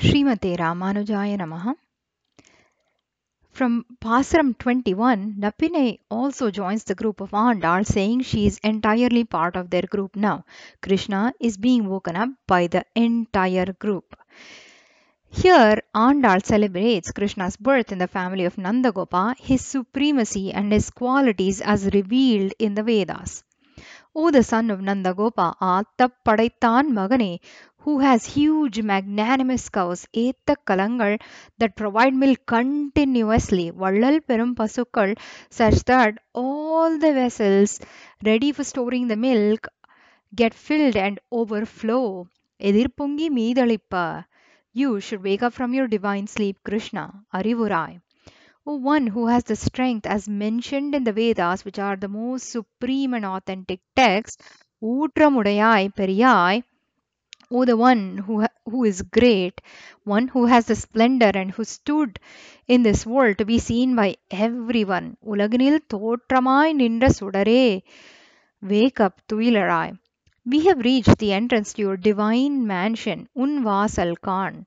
Srimate Ramanujaya Namaha. From Pasram 21, Napine also joins the group of Andal, saying she is entirely part of their group now. Krishna is being woken up by the entire group. Here, Andal celebrates Krishna's birth in the family of Nandagopa, his supremacy and his qualities as revealed in the Vedas. O the son of Nandagopa, Attappadaittan Magane, who has huge magnanimous cows, Etta Kalangal, that provide milk continuously, Vallal Perum Pasukal, such that all the vessels ready for storing the milk get filled and overflow. Edirpungi Meedalippa. You should wake up from your divine sleep, Krishna, Arivurai. O one who has the strength as mentioned in the Vedas, which are the most supreme and authentic texts, Utramudayai Periyai, O the one who, who is great, one who has the splendor and who stood in this world to be seen by everyone. Ulaganil Totramai Nindra Sudare. Wake up, Tuilarai. We have reached the entrance to your divine mansion, Unvasal Khan.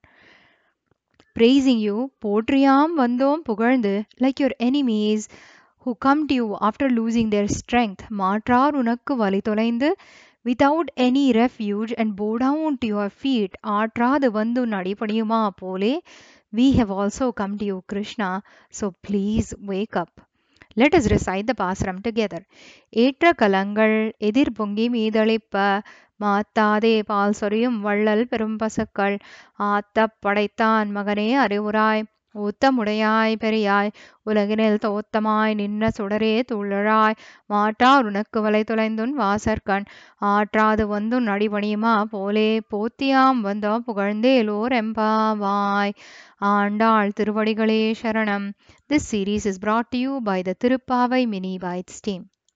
Praising you, Potriyam Vandom Pugarndu, like your enemies who come to you after losing their strength, Matrar Unakku Valitolaindu, without any refuge and bow down to your feet, Atradu Vandu Nadipadiyuma Pole, we have also come to you, Krishna, so please wake up. Let us recite the Pasram together ஏற்ற கலங்கள் எதிர் பொங்கி மீதளிப்ப மாத்தாதே பால் சொரியும் வள்ளல் பெரும் பசுக்கள். ஆத்தப் படைத்தான் மகனே அறிவுராய். ஊத்தமுடையாய் பெரியாய் உலகினில் தோத்தமாய் நின்ன சுடரே துள்ளழாய். மாற்றார் உனக்கு வலை துளைந்துன் வாசற்கண் ஆற்றாது வந்துன் அடிபணியுமா? போலே போத்தியாம் வந்தோம் புகழ்ந்தேலோர் எம்பாவாய். ஆண்டாள் திருவடிகளே சரணம். This series is brought to you by the mini Mini Bites team.